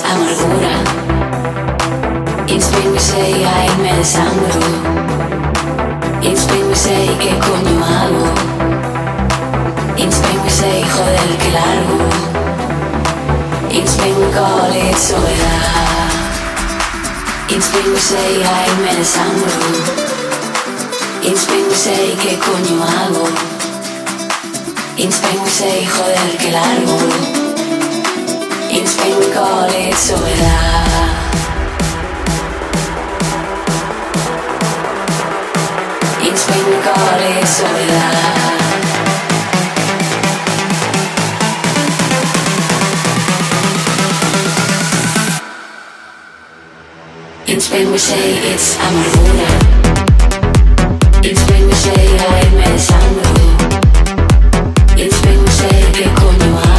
amargura. It's been we say, ay, me desangro. It's been ¿qué coño hago? It's been we say, joder, qué largo. It's been soledad. It's been we say, ay, me desangro. It's been ¿qué coño hago? It's been we say, joder, qué largo. in Spain we call it soledad. In Spain we call it soledad. In Spain we say it's amargura. In Spain we say. In Spain we say que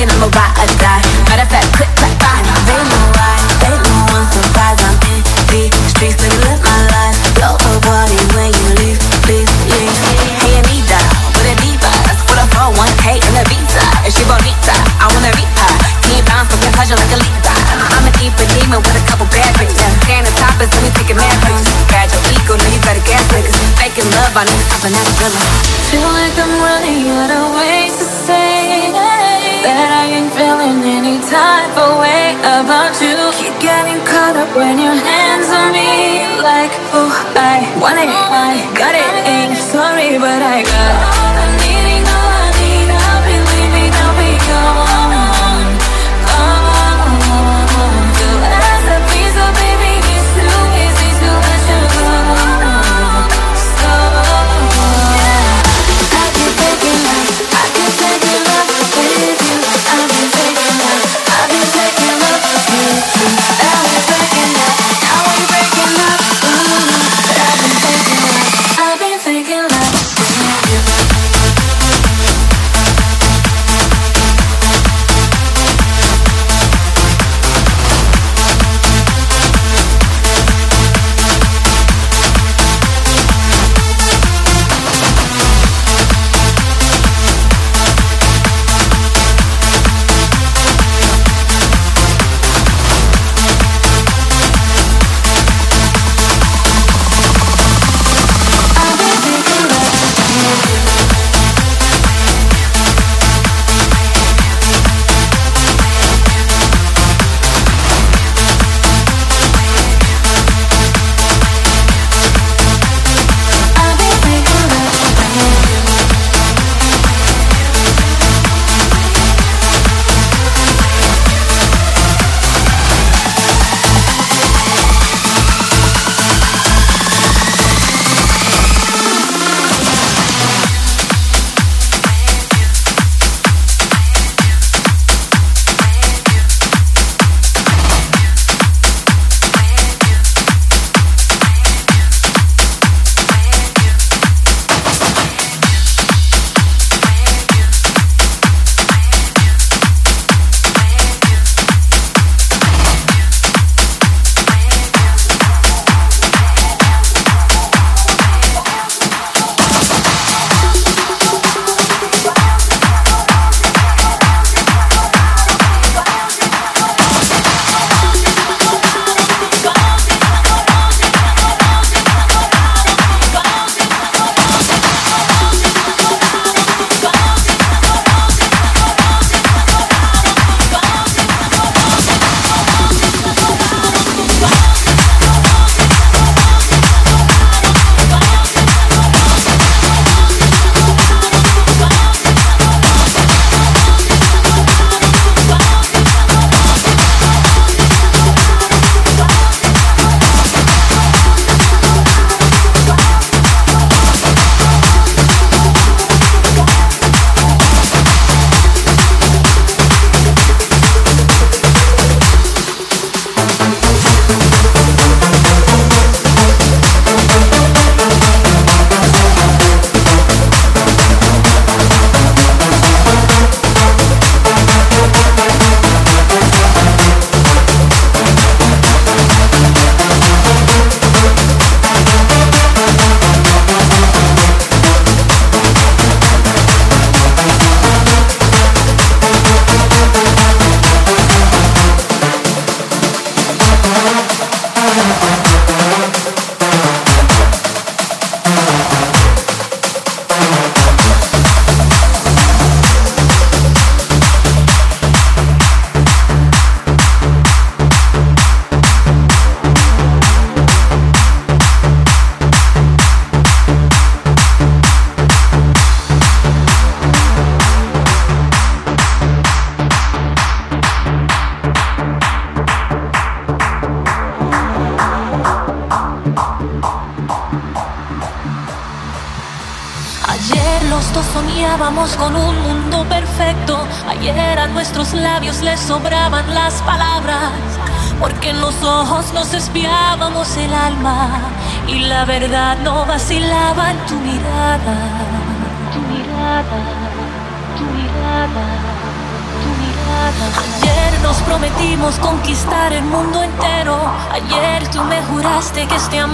thinking I'm a ride or die. Matter of fact, quick, clap, bye. They know why, they don't want to. I'm in the streets, let live my life. You're a body when you leave, please leave. Hey, Anita, what a diva. That's what I for, one K in a visa. and she bonita, I wanna reap her. Can't bounce from your pleasure like a Lisa. I'm an deeper demon with a couple bad bitches. Stand on top, let me take a mad picture. Grad your ego, now you better gas niggas. Making love, I need to stop and that's Feel like I'm running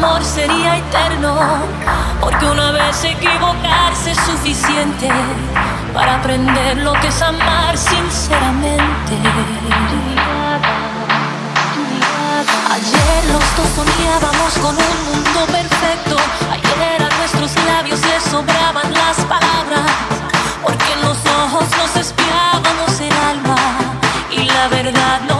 amor sería eterno. Porque una vez equivocarse es suficiente para aprender lo que es amar sinceramente. Ayer los dos soñábamos con un mundo perfecto. Ayer a nuestros labios les sobraban las palabras. Porque en los ojos nos espiábamos el alma. Y la verdad no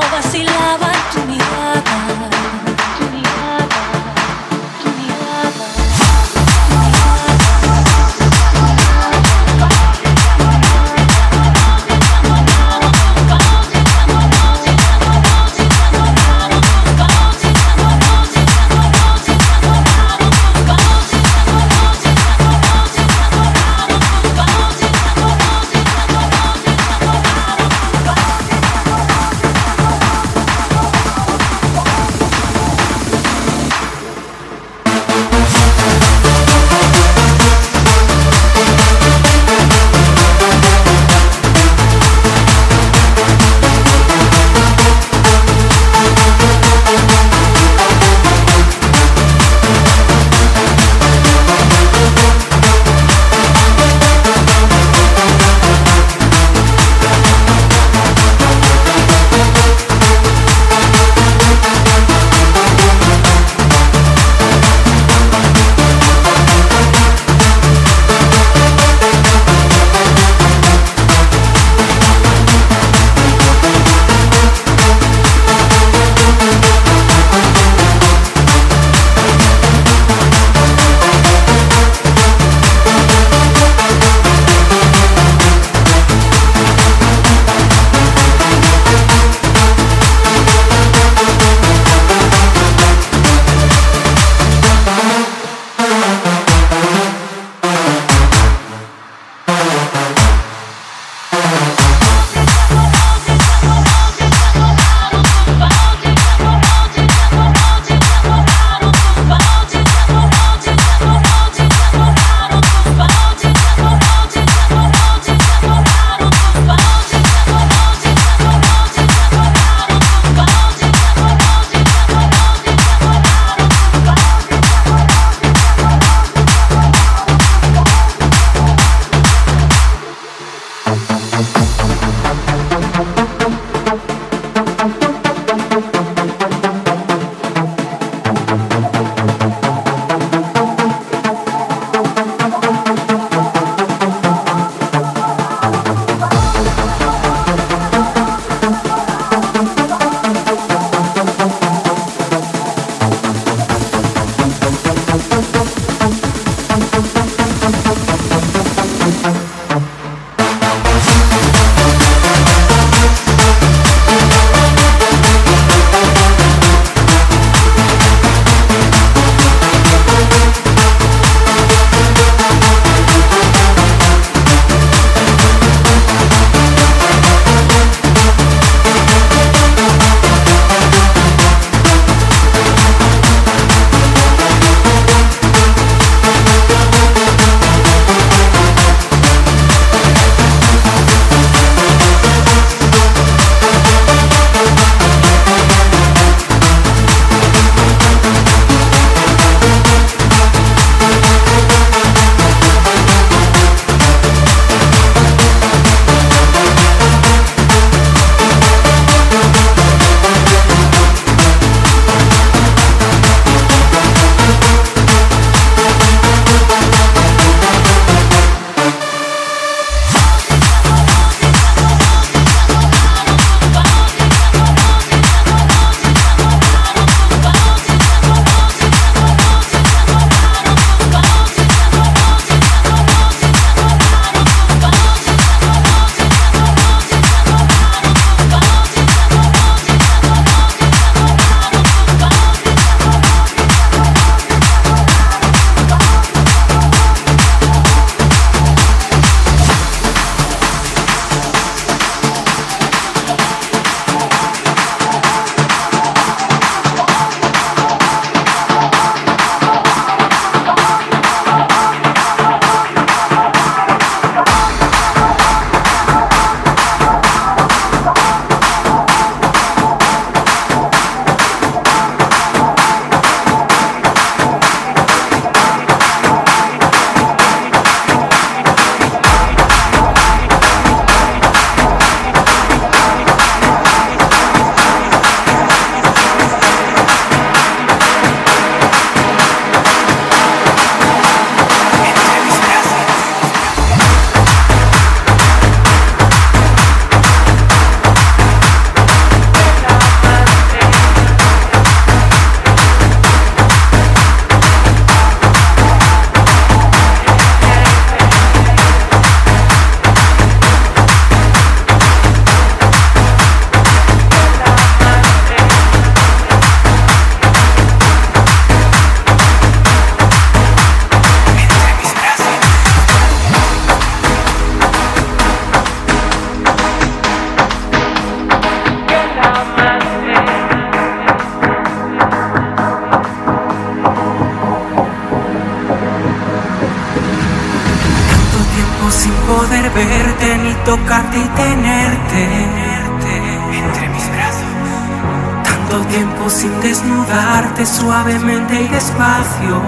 suavemente y despacio,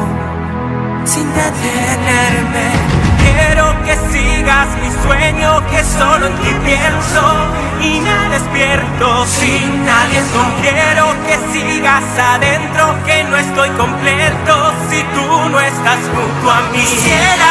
sin detenerme. Quiero que sigas mi sueño, que solo en ti pienso y me despierto sin aliento. Quiero que sigas adentro, que no estoy completo si tú no estás junto a mí. Quisiera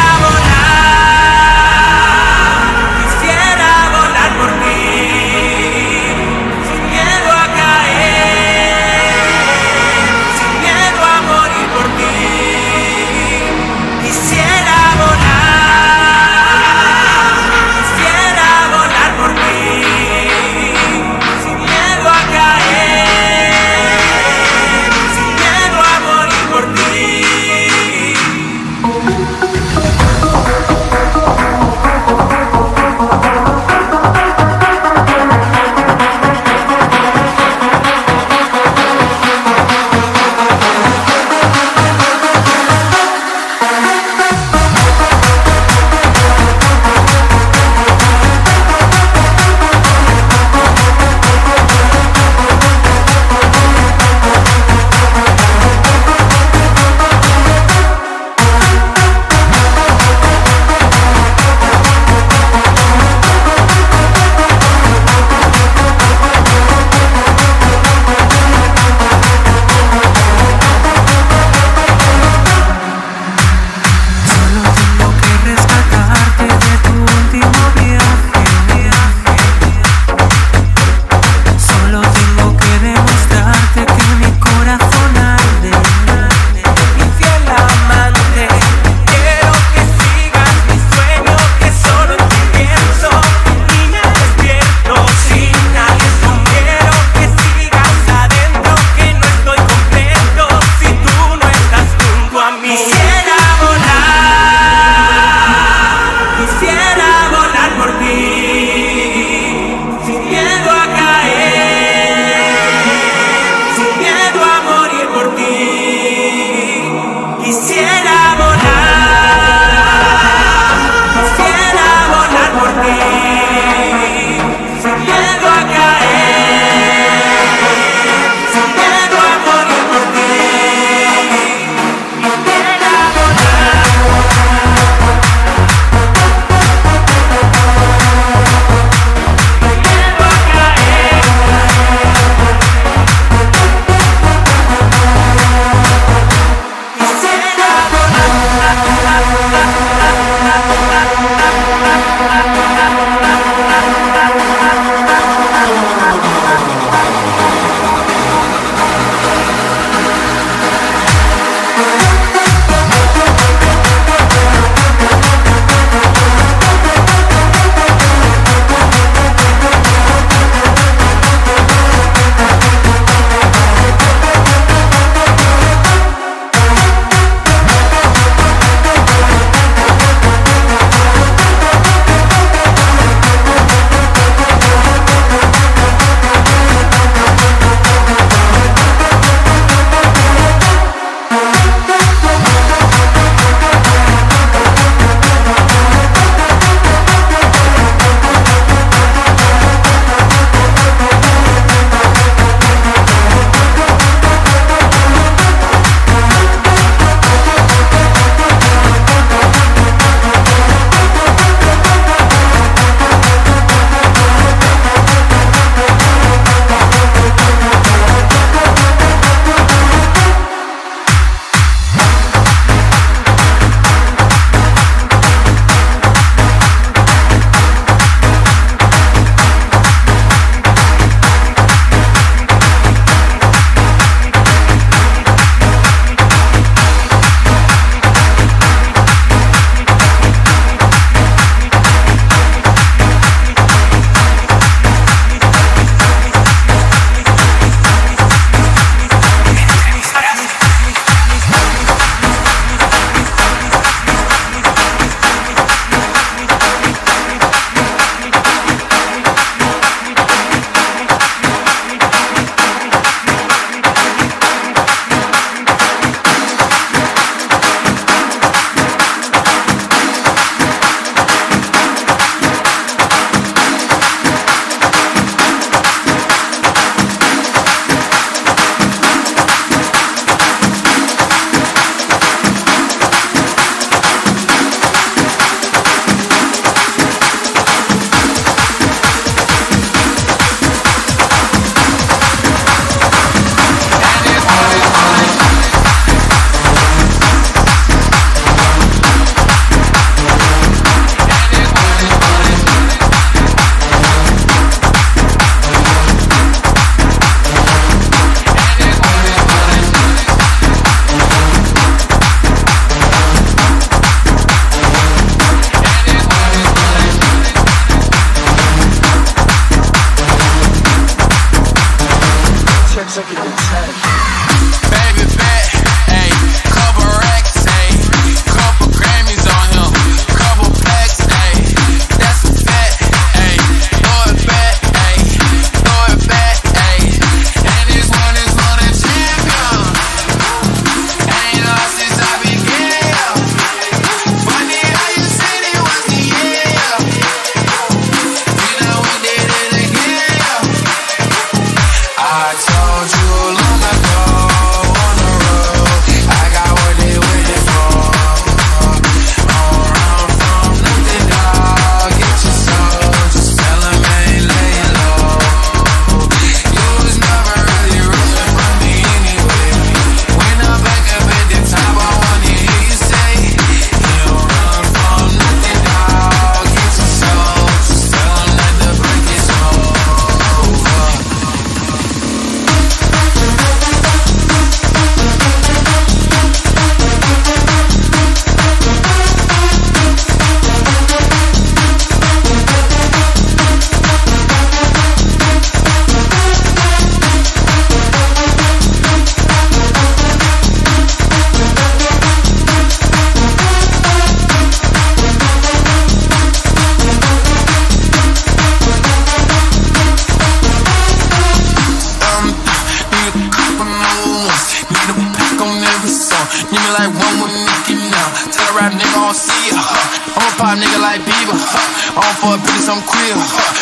On for a bitch, I'm queer.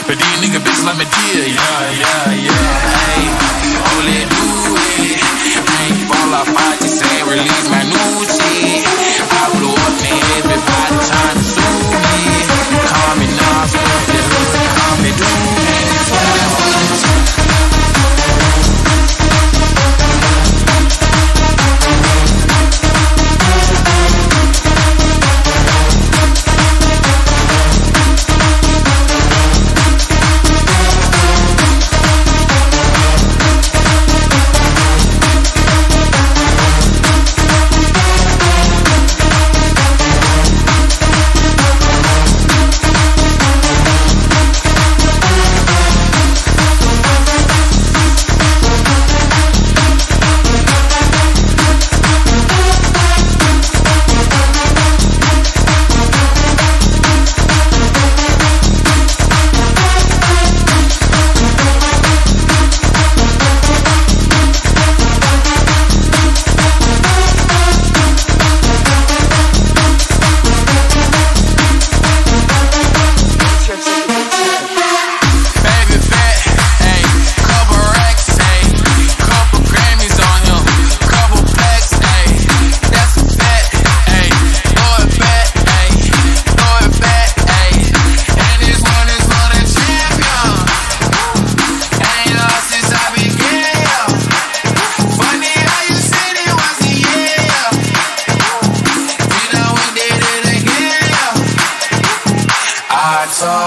But these nigga bitches like me dear. Yeah, yeah, yeah. Hey, only do it. Ain't fall off, I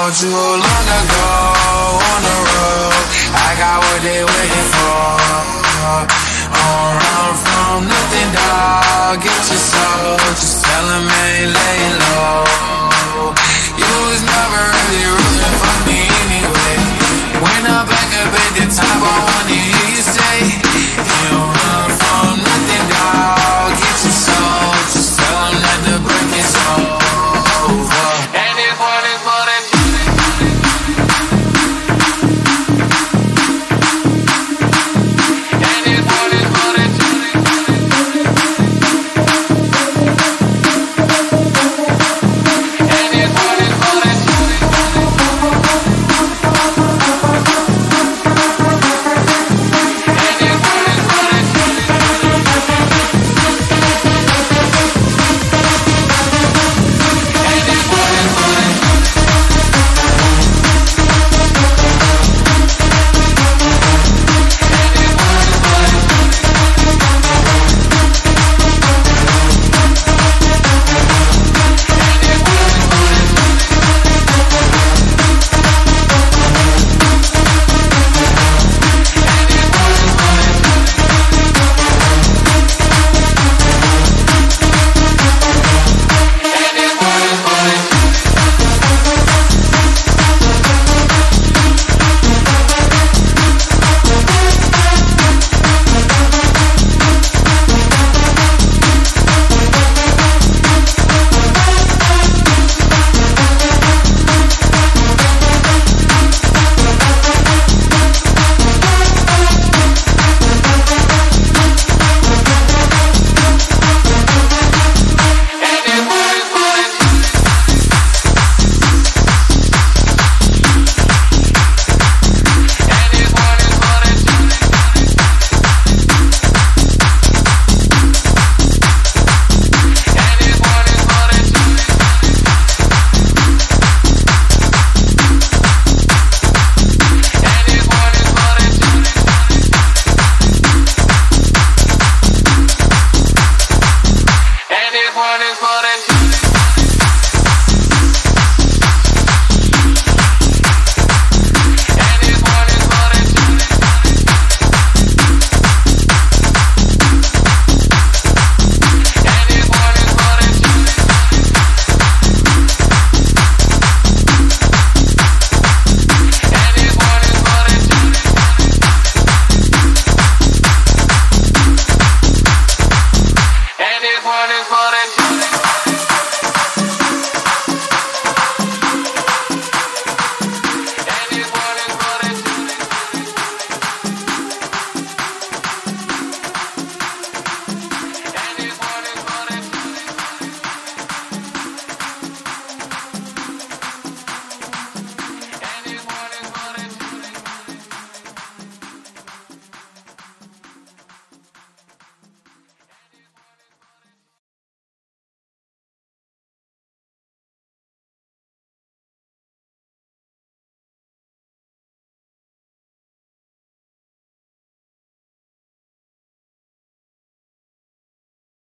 want you alive.